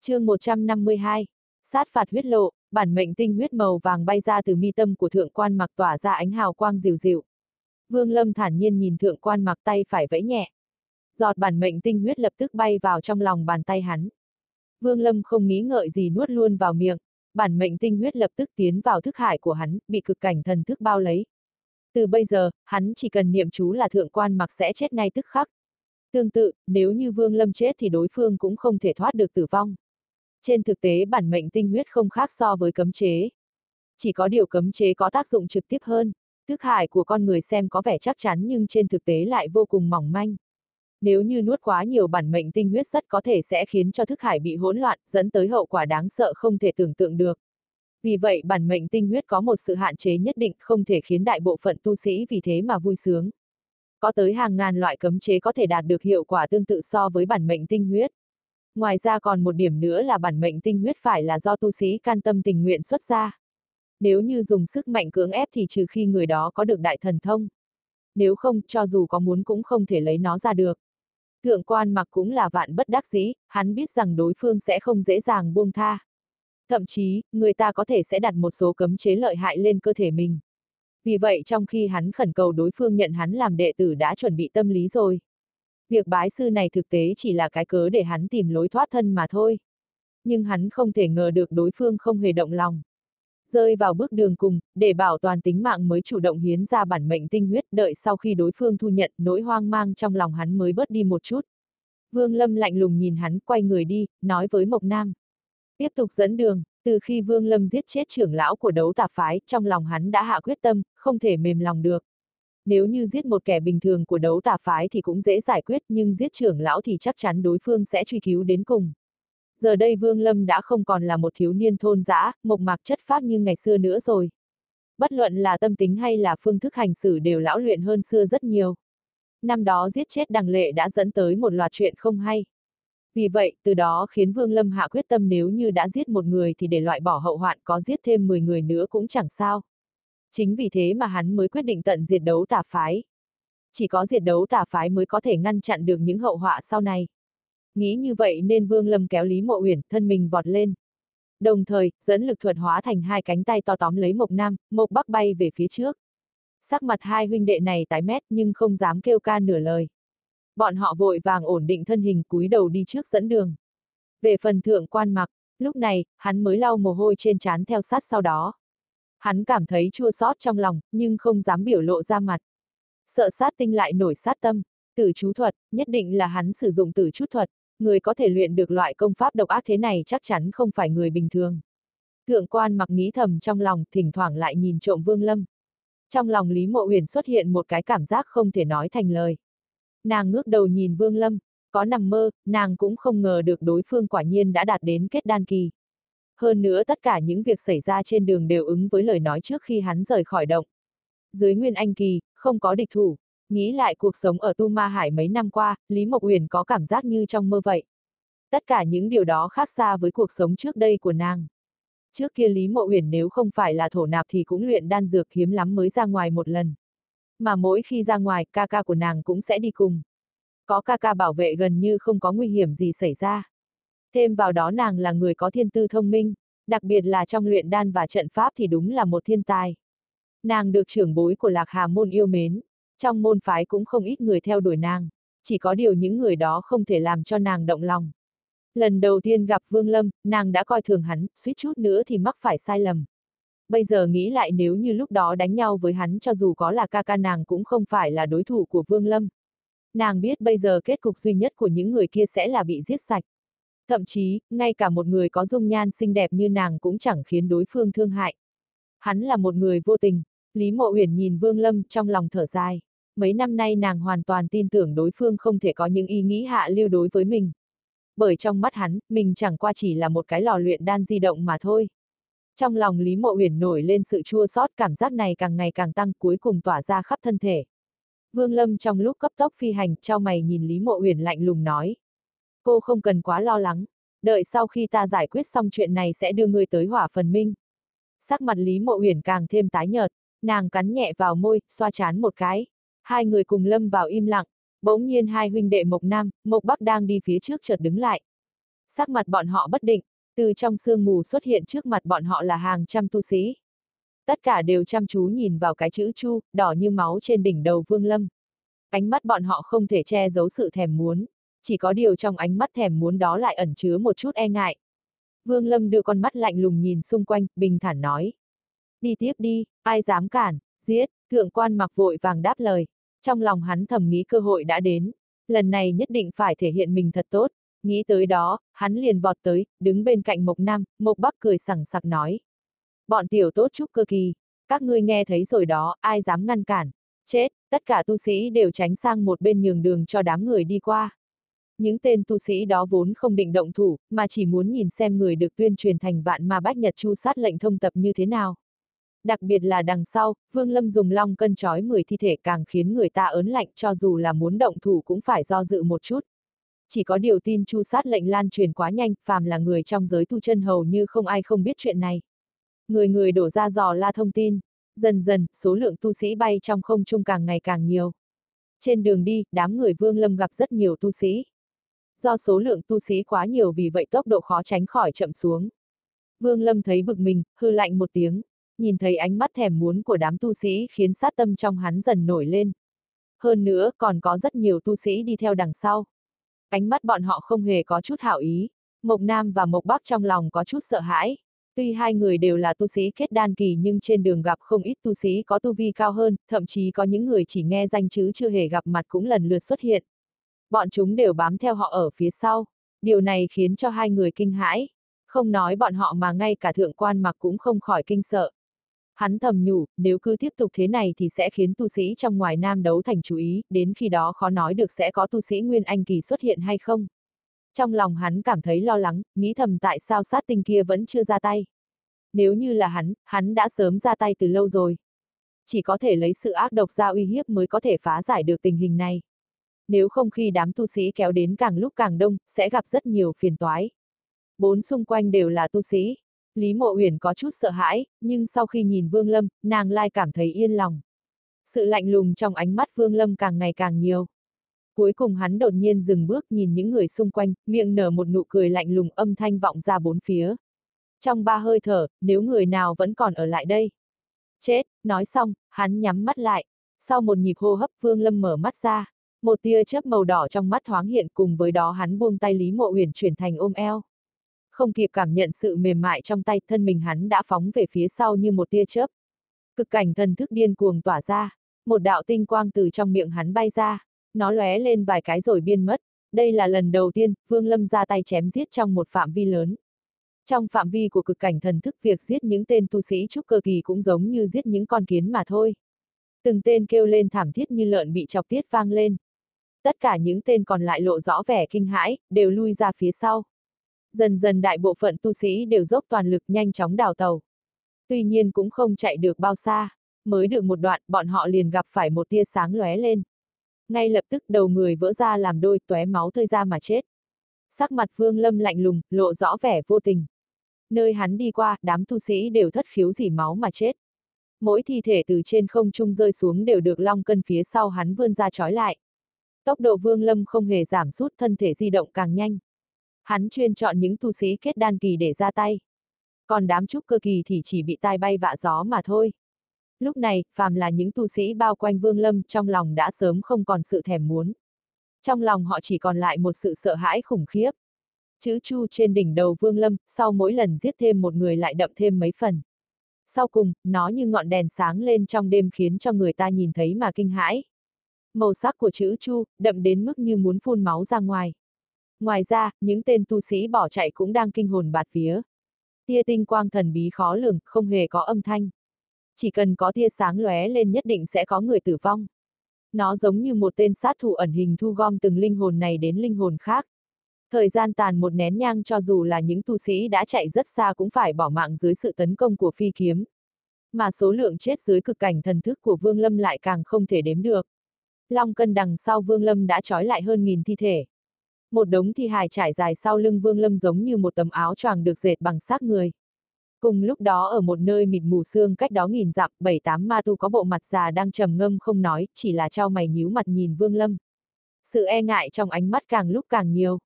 chương 152, sát phạt huyết lộ, bản mệnh tinh huyết màu vàng bay ra từ mi tâm của thượng quan mặc tỏa ra ánh hào quang dịu dịu. Vương Lâm thản nhiên nhìn thượng quan mặc tay phải vẫy nhẹ. Giọt bản mệnh tinh huyết lập tức bay vào trong lòng bàn tay hắn. Vương Lâm không nghĩ ngợi gì nuốt luôn vào miệng, bản mệnh tinh huyết lập tức tiến vào thức hải của hắn, bị cực cảnh thần thức bao lấy. Từ bây giờ, hắn chỉ cần niệm chú là thượng quan mặc sẽ chết ngay tức khắc. Tương tự, nếu như Vương Lâm chết thì đối phương cũng không thể thoát được tử vong. Trên thực tế bản mệnh tinh huyết không khác so với cấm chế. Chỉ có điều cấm chế có tác dụng trực tiếp hơn, thức hải của con người xem có vẻ chắc chắn nhưng trên thực tế lại vô cùng mỏng manh. Nếu như nuốt quá nhiều bản mệnh tinh huyết rất có thể sẽ khiến cho thức hải bị hỗn loạn, dẫn tới hậu quả đáng sợ không thể tưởng tượng được. Vì vậy bản mệnh tinh huyết có một sự hạn chế nhất định không thể khiến đại bộ phận tu sĩ vì thế mà vui sướng. Có tới hàng ngàn loại cấm chế có thể đạt được hiệu quả tương tự so với bản mệnh tinh huyết. Ngoài ra còn một điểm nữa là bản mệnh tinh huyết phải là do tu sĩ can tâm tình nguyện xuất ra. Nếu như dùng sức mạnh cưỡng ép thì trừ khi người đó có được đại thần thông. Nếu không, cho dù có muốn cũng không thể lấy nó ra được. Thượng quan mặc cũng là vạn bất đắc dĩ, hắn biết rằng đối phương sẽ không dễ dàng buông tha. Thậm chí, người ta có thể sẽ đặt một số cấm chế lợi hại lên cơ thể mình. Vì vậy trong khi hắn khẩn cầu đối phương nhận hắn làm đệ tử đã chuẩn bị tâm lý rồi. Việc bái sư này thực tế chỉ là cái cớ để hắn tìm lối thoát thân mà thôi. Nhưng hắn không thể ngờ được đối phương không hề động lòng. Rơi vào bước đường cùng, để bảo toàn tính mạng mới chủ động hiến ra bản mệnh tinh huyết đợi sau khi đối phương thu nhận nỗi hoang mang trong lòng hắn mới bớt đi một chút. Vương Lâm lạnh lùng nhìn hắn quay người đi, nói với Mộc Nam. Tiếp tục dẫn đường, từ khi Vương Lâm giết chết trưởng lão của đấu tà phái, trong lòng hắn đã hạ quyết tâm, không thể mềm lòng được. Nếu như giết một kẻ bình thường của đấu tà phái thì cũng dễ giải quyết nhưng giết trưởng lão thì chắc chắn đối phương sẽ truy cứu đến cùng. Giờ đây Vương Lâm đã không còn là một thiếu niên thôn dã, mộc mạc chất phác như ngày xưa nữa rồi. Bất luận là tâm tính hay là phương thức hành xử đều lão luyện hơn xưa rất nhiều. Năm đó giết chết đằng lệ đã dẫn tới một loạt chuyện không hay. Vì vậy, từ đó khiến Vương Lâm hạ quyết tâm nếu như đã giết một người thì để loại bỏ hậu hoạn có giết thêm 10 người nữa cũng chẳng sao. Chính vì thế mà hắn mới quyết định tận diệt đấu tà phái. Chỉ có diệt đấu tà phái mới có thể ngăn chặn được những hậu họa sau này. Nghĩ như vậy nên Vương Lâm kéo Lý Mộ Uyển thân mình vọt lên. Đồng thời, dẫn lực thuật hóa thành hai cánh tay to tóm lấy Mộc Nam, Mộc Bắc bay về phía trước. Sắc mặt hai huynh đệ này tái mét nhưng không dám kêu ca nửa lời. Bọn họ vội vàng ổn định thân hình cúi đầu đi trước dẫn đường. Về phần thượng quan mặc, lúc này, hắn mới lau mồ hôi trên trán theo sát sau đó. Hắn cảm thấy chua xót trong lòng, nhưng không dám biểu lộ ra mặt. Sợ sát tinh lại nổi sát tâm, tử chú thuật, nhất định là hắn sử dụng tử chút thuật, người có thể luyện được loại công pháp độc ác thế này chắc chắn không phải người bình thường. Thượng quan mặc nghĩ thầm trong lòng, thỉnh thoảng lại nhìn trộm Vương Lâm. Trong lòng Lý Mộ Huyền xuất hiện một cái cảm giác không thể nói thành lời. Nàng ngước đầu nhìn Vương Lâm, có nằm mơ, nàng cũng không ngờ được đối phương quả nhiên đã đạt đến kết đan kỳ. Hơn nữa tất cả những việc xảy ra trên đường đều ứng với lời nói trước khi hắn rời khỏi động. Dưới Nguyên Anh Kỳ, không có địch thủ, nghĩ lại cuộc sống ở Tu Ma Hải mấy năm qua, Lý Mộc Huyền có cảm giác như trong mơ vậy. Tất cả những điều đó khác xa với cuộc sống trước đây của nàng. Trước kia Lý Mộ Huyền nếu không phải là thổ nạp thì cũng luyện đan dược hiếm lắm mới ra ngoài một lần. Mà mỗi khi ra ngoài, ca ca của nàng cũng sẽ đi cùng. Có ca ca bảo vệ gần như không có nguy hiểm gì xảy ra. Thêm vào đó nàng là người có thiên tư thông minh, đặc biệt là trong luyện đan và trận pháp thì đúng là một thiên tài. Nàng được trưởng bối của Lạc Hà môn yêu mến, trong môn phái cũng không ít người theo đuổi nàng, chỉ có điều những người đó không thể làm cho nàng động lòng. Lần đầu tiên gặp Vương Lâm, nàng đã coi thường hắn, suýt chút nữa thì mắc phải sai lầm. Bây giờ nghĩ lại nếu như lúc đó đánh nhau với hắn cho dù có là ca ca nàng cũng không phải là đối thủ của Vương Lâm. Nàng biết bây giờ kết cục duy nhất của những người kia sẽ là bị giết sạch. Thậm chí, ngay cả một người có dung nhan xinh đẹp như nàng cũng chẳng khiến đối phương thương hại. Hắn là một người vô tình, Lý Mộ Uyển nhìn Vương Lâm trong lòng thở dài. Mấy năm nay nàng hoàn toàn tin tưởng đối phương không thể có những ý nghĩ hạ lưu đối với mình. Bởi trong mắt hắn, mình chẳng qua chỉ là một cái lò luyện đan di động mà thôi. Trong lòng Lý Mộ Uyển nổi lên sự chua xót cảm giác này càng ngày càng tăng cuối cùng tỏa ra khắp thân thể. Vương Lâm trong lúc cấp tốc phi hành, trao mày nhìn Lý Mộ Uyển lạnh lùng nói. Cô không cần quá lo lắng, đợi sau khi ta giải quyết xong chuyện này sẽ đưa ngươi tới hỏa phần minh. Sắc mặt Lý Mộ Uyển càng thêm tái nhợt, nàng cắn nhẹ vào môi, xoa chán một cái. Hai người cùng lâm vào im lặng, bỗng nhiên hai huynh đệ Mộc Nam, Mộc Bắc đang đi phía trước chợt đứng lại. Sắc mặt bọn họ bất định, từ trong sương mù xuất hiện trước mặt bọn họ là hàng trăm tu sĩ. Tất cả đều chăm chú nhìn vào cái chữ chu, đỏ như máu trên đỉnh đầu Vương Lâm. Ánh mắt bọn họ không thể che giấu sự thèm muốn, chỉ có điều trong ánh mắt thèm muốn đó lại ẩn chứa một chút e ngại. Vương Lâm đưa con mắt lạnh lùng nhìn xung quanh, bình thản nói. Đi tiếp đi, ai dám cản, giết, thượng quan mặc vội vàng đáp lời. Trong lòng hắn thầm nghĩ cơ hội đã đến, lần này nhất định phải thể hiện mình thật tốt. Nghĩ tới đó, hắn liền vọt tới, đứng bên cạnh Mộc Nam, Mộc Bắc cười sẳng sặc nói. Bọn tiểu tốt chúc cơ kỳ, các ngươi nghe thấy rồi đó, ai dám ngăn cản. Chết, tất cả tu sĩ đều tránh sang một bên nhường đường cho đám người đi qua. Những tên tu sĩ đó vốn không định động thủ, mà chỉ muốn nhìn xem người được tuyên truyền thành vạn ma bách nhật chu sát lệnh thông tập như thế nào. Đặc biệt là đằng sau, Vương Lâm dùng long cân trói 10 thi thể càng khiến người ta ớn lạnh cho dù là muốn động thủ cũng phải do dự một chút. Chỉ có điều tin chu sát lệnh lan truyền quá nhanh, phàm là người trong giới tu chân hầu như không ai không biết chuyện này. Người người đổ ra dò la thông tin. Dần dần, số lượng tu sĩ bay trong không trung càng ngày càng nhiều. Trên đường đi, đám người Vương Lâm gặp rất nhiều tu sĩ. Do số lượng tu sĩ quá nhiều vì vậy tốc độ khó tránh khỏi chậm xuống. Vương Lâm thấy bực mình, hư lạnh một tiếng, nhìn thấy ánh mắt thèm muốn của đám tu sĩ khiến sát tâm trong hắn dần nổi lên. Hơn nữa, còn có rất nhiều tu sĩ đi theo đằng sau. Ánh mắt bọn họ không hề có chút hảo ý. Mộc Nam và Mộc Bắc trong lòng có chút sợ hãi. Tuy hai người đều là tu sĩ kết đan kỳ nhưng trên đường gặp không ít tu sĩ có tu vi cao hơn, thậm chí có những người chỉ nghe danh chứ chưa hề gặp mặt cũng lần lượt xuất hiện. Bọn chúng đều bám theo họ ở phía sau. Điều này khiến cho hai người kinh hãi. Không nói bọn họ mà ngay cả thượng quan mặc cũng không khỏi kinh sợ. Hắn thầm nhủ, nếu cứ tiếp tục thế này thì sẽ khiến tu sĩ trong ngoài nam đấu thành chú ý, đến khi đó khó nói được sẽ có tu sĩ Nguyên Anh Kỳ xuất hiện hay không. Trong lòng hắn cảm thấy lo lắng, nghĩ thầm tại sao sát tinh kia vẫn chưa ra tay. Nếu như là hắn, hắn đã sớm ra tay từ lâu rồi. Chỉ có thể lấy sự ác độc ra uy hiếp mới có thể phá giải được tình hình này. Nếu không khi đám tu sĩ kéo đến càng lúc càng đông, sẽ gặp rất nhiều phiền toái. Bốn xung quanh đều là tu sĩ, Lý Mộ Uyển có chút sợ hãi, nhưng sau khi nhìn Vương Lâm, nàng lai cảm thấy yên lòng. Sự lạnh lùng trong ánh mắt Vương Lâm càng ngày càng nhiều. Cuối cùng hắn đột nhiên dừng bước nhìn những người xung quanh, miệng nở một nụ cười lạnh lùng âm thanh vọng ra bốn phía. Trong ba hơi thở, nếu người nào vẫn còn ở lại đây. Chết, nói xong, hắn nhắm mắt lại. Sau một nhịp hô hấp Vương Lâm mở mắt ra. Một tia chớp màu đỏ trong mắt thoáng hiện cùng với đó hắn buông tay Lý Mộ Uyển chuyển thành ôm eo không kịp cảm nhận sự mềm mại trong tay, thân mình hắn đã phóng về phía sau như một tia chớp. Cực cảnh thần thức điên cuồng tỏa ra, một đạo tinh quang từ trong miệng hắn bay ra, nó lóe lên vài cái rồi biên mất. Đây là lần đầu tiên, Vương Lâm ra tay chém giết trong một phạm vi lớn. Trong phạm vi của cực cảnh thần thức việc giết những tên tu sĩ trúc cơ kỳ cũng giống như giết những con kiến mà thôi. Từng tên kêu lên thảm thiết như lợn bị chọc tiết vang lên. Tất cả những tên còn lại lộ rõ vẻ kinh hãi, đều lui ra phía sau dần dần đại bộ phận tu sĩ đều dốc toàn lực nhanh chóng đào tàu. Tuy nhiên cũng không chạy được bao xa, mới được một đoạn bọn họ liền gặp phải một tia sáng lóe lên. Ngay lập tức đầu người vỡ ra làm đôi tóe máu tươi ra mà chết. Sắc mặt Vương Lâm lạnh lùng, lộ rõ vẻ vô tình. Nơi hắn đi qua, đám tu sĩ đều thất khiếu dỉ máu mà chết. Mỗi thi thể từ trên không trung rơi xuống đều được long cân phía sau hắn vươn ra trói lại. Tốc độ Vương Lâm không hề giảm sút thân thể di động càng nhanh hắn chuyên chọn những tu sĩ kết đan kỳ để ra tay. Còn đám trúc cơ kỳ thì chỉ bị tai bay vạ gió mà thôi. Lúc này, phàm là những tu sĩ bao quanh Vương Lâm trong lòng đã sớm không còn sự thèm muốn. Trong lòng họ chỉ còn lại một sự sợ hãi khủng khiếp. Chữ chu trên đỉnh đầu Vương Lâm, sau mỗi lần giết thêm một người lại đậm thêm mấy phần. Sau cùng, nó như ngọn đèn sáng lên trong đêm khiến cho người ta nhìn thấy mà kinh hãi. Màu sắc của chữ chu, đậm đến mức như muốn phun máu ra ngoài. Ngoài ra, những tên tu sĩ bỏ chạy cũng đang kinh hồn bạt vía. Tia tinh quang thần bí khó lường, không hề có âm thanh. Chỉ cần có tia sáng lóe lên nhất định sẽ có người tử vong. Nó giống như một tên sát thủ ẩn hình thu gom từng linh hồn này đến linh hồn khác. Thời gian tàn một nén nhang cho dù là những tu sĩ đã chạy rất xa cũng phải bỏ mạng dưới sự tấn công của phi kiếm. Mà số lượng chết dưới cực cảnh thần thức của Vương Lâm lại càng không thể đếm được. Long cân đằng sau Vương Lâm đã trói lại hơn nghìn thi thể. Một đống thi hài trải dài sau lưng Vương Lâm giống như một tấm áo choàng được dệt bằng xác người. Cùng lúc đó ở một nơi mịt mù xương cách đó nghìn dặm, bảy tám ma tu có bộ mặt già đang trầm ngâm không nói, chỉ là trao mày nhíu mặt nhìn Vương Lâm. Sự e ngại trong ánh mắt càng lúc càng nhiều.